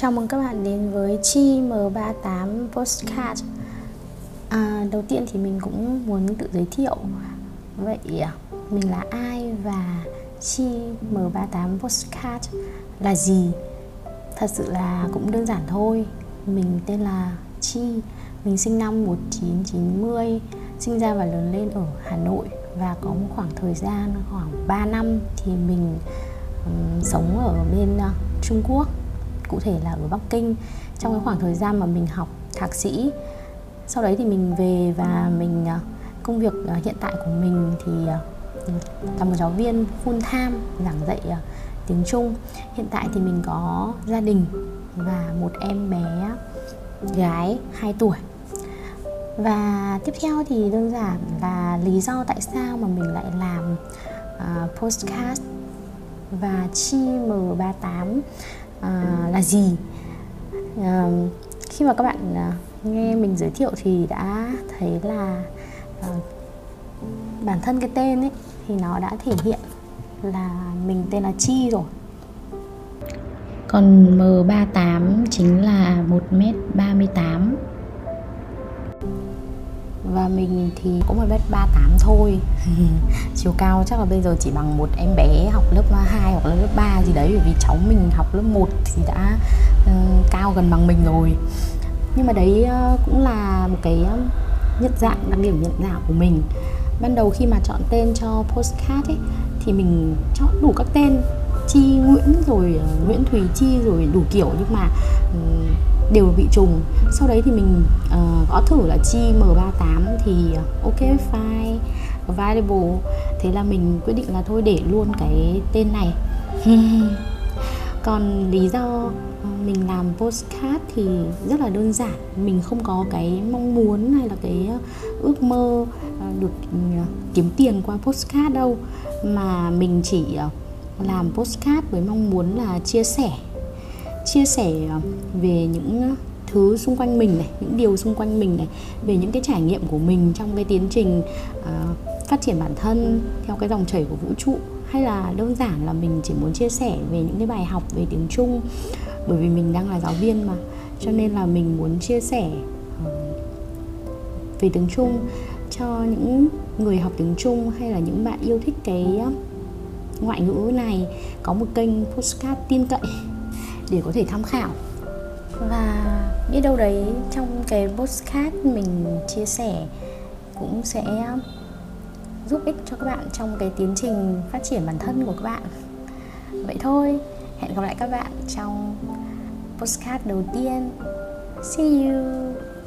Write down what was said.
Chào mừng các bạn đến với Chi M38 Postcard. À, Đầu tiên thì mình cũng muốn tự giới thiệu. Vậy à, mình là ai và Chi M38 Postcard là gì? Thật sự là cũng đơn giản thôi. Mình tên là Chi. Mình sinh năm 1990 Sinh ra và lớn lên ở Hà Nội. Và có một khoảng thời gian khoảng 3 năm Thì mình um, sống ở bên uh, Trung Quốc cụ thể là ở Bắc Kinh trong cái khoảng thời gian mà mình học thạc sĩ. Sau đấy thì mình về và mình à, công việc à, hiện tại của mình thì à, là một giáo viên full time giảng dạy tiếng Trung. Hiện tại thì mình có gia đình và một em bé gái 2 tuổi. Và tiếp theo thì đơn giản là lý do tại sao mà mình lại làm uh, postcard và chi M38 à, là gì? À, khi mà các bạn à, nghe mình giới thiệu thì đã thấy là à, bản thân cái tên ấy thì nó đã thể hiện là mình tên là Chi rồi. Còn M38 chính là 1m38 và mình thì cũng một mét ba tám thôi. Chiều cao chắc là bây giờ chỉ bằng một em bé học lớp 2 hoặc là lớp 3 gì đấy bởi vì cháu mình học lớp 1 thì đã uh, cao gần bằng mình rồi. Nhưng mà đấy uh, cũng là một cái ờ, nhận dạng đặc điểm nhận dạng của mình. Ban đầu khi mà chọn tên cho postcard ấy thì mình chọn đủ các tên chi nguyễn rồi uh, nguyễn thùy chi rồi đủ kiểu. Nhưng mà um, đều bị trùng. Sau đấy thì mình uh, gõ thử là chi m38 thì ờ, ok file available. Thế là mình quyết định là thôi để luôn cái tên này. Còn lý do ờ, mình làm postcard thì rất là đơn giản. Mình không có cái mong muốn hay là cái ước mơ được ừ, kiếm tiền qua postcard đâu. Mà mình chỉ làm postcard với mong muốn là chia sẻ chia sẻ ờ, về những thứ xung quanh mình này những điều xung quanh mình này về những cái trải nghiệm của mình trong cái tiến trình uh, phát triển bản thân theo cái dòng chảy của vũ trụ. Hay là đơn giản là mình chỉ muốn chia sẻ về những cái bài học về tiếng Trung bởi vì mình đang là giáo viên mà. Cho nên là mình muốn chia sẻ ờ, về tiếng Trung cho những người học tiếng Trung hay là những bạn yêu thích cái ngoại ngữ này. Có một kênh postcard tin cậy để có thể tham khảo. Và biết đâu đấy, trong cái postcard mình chia sẻ cũng sẽ giúp ích cho các bạn trong cái tiến trình phát triển bản thân của các bạn. Vậy thôi, hẹn gặp lại các bạn trong postcard đầu tiên. See you!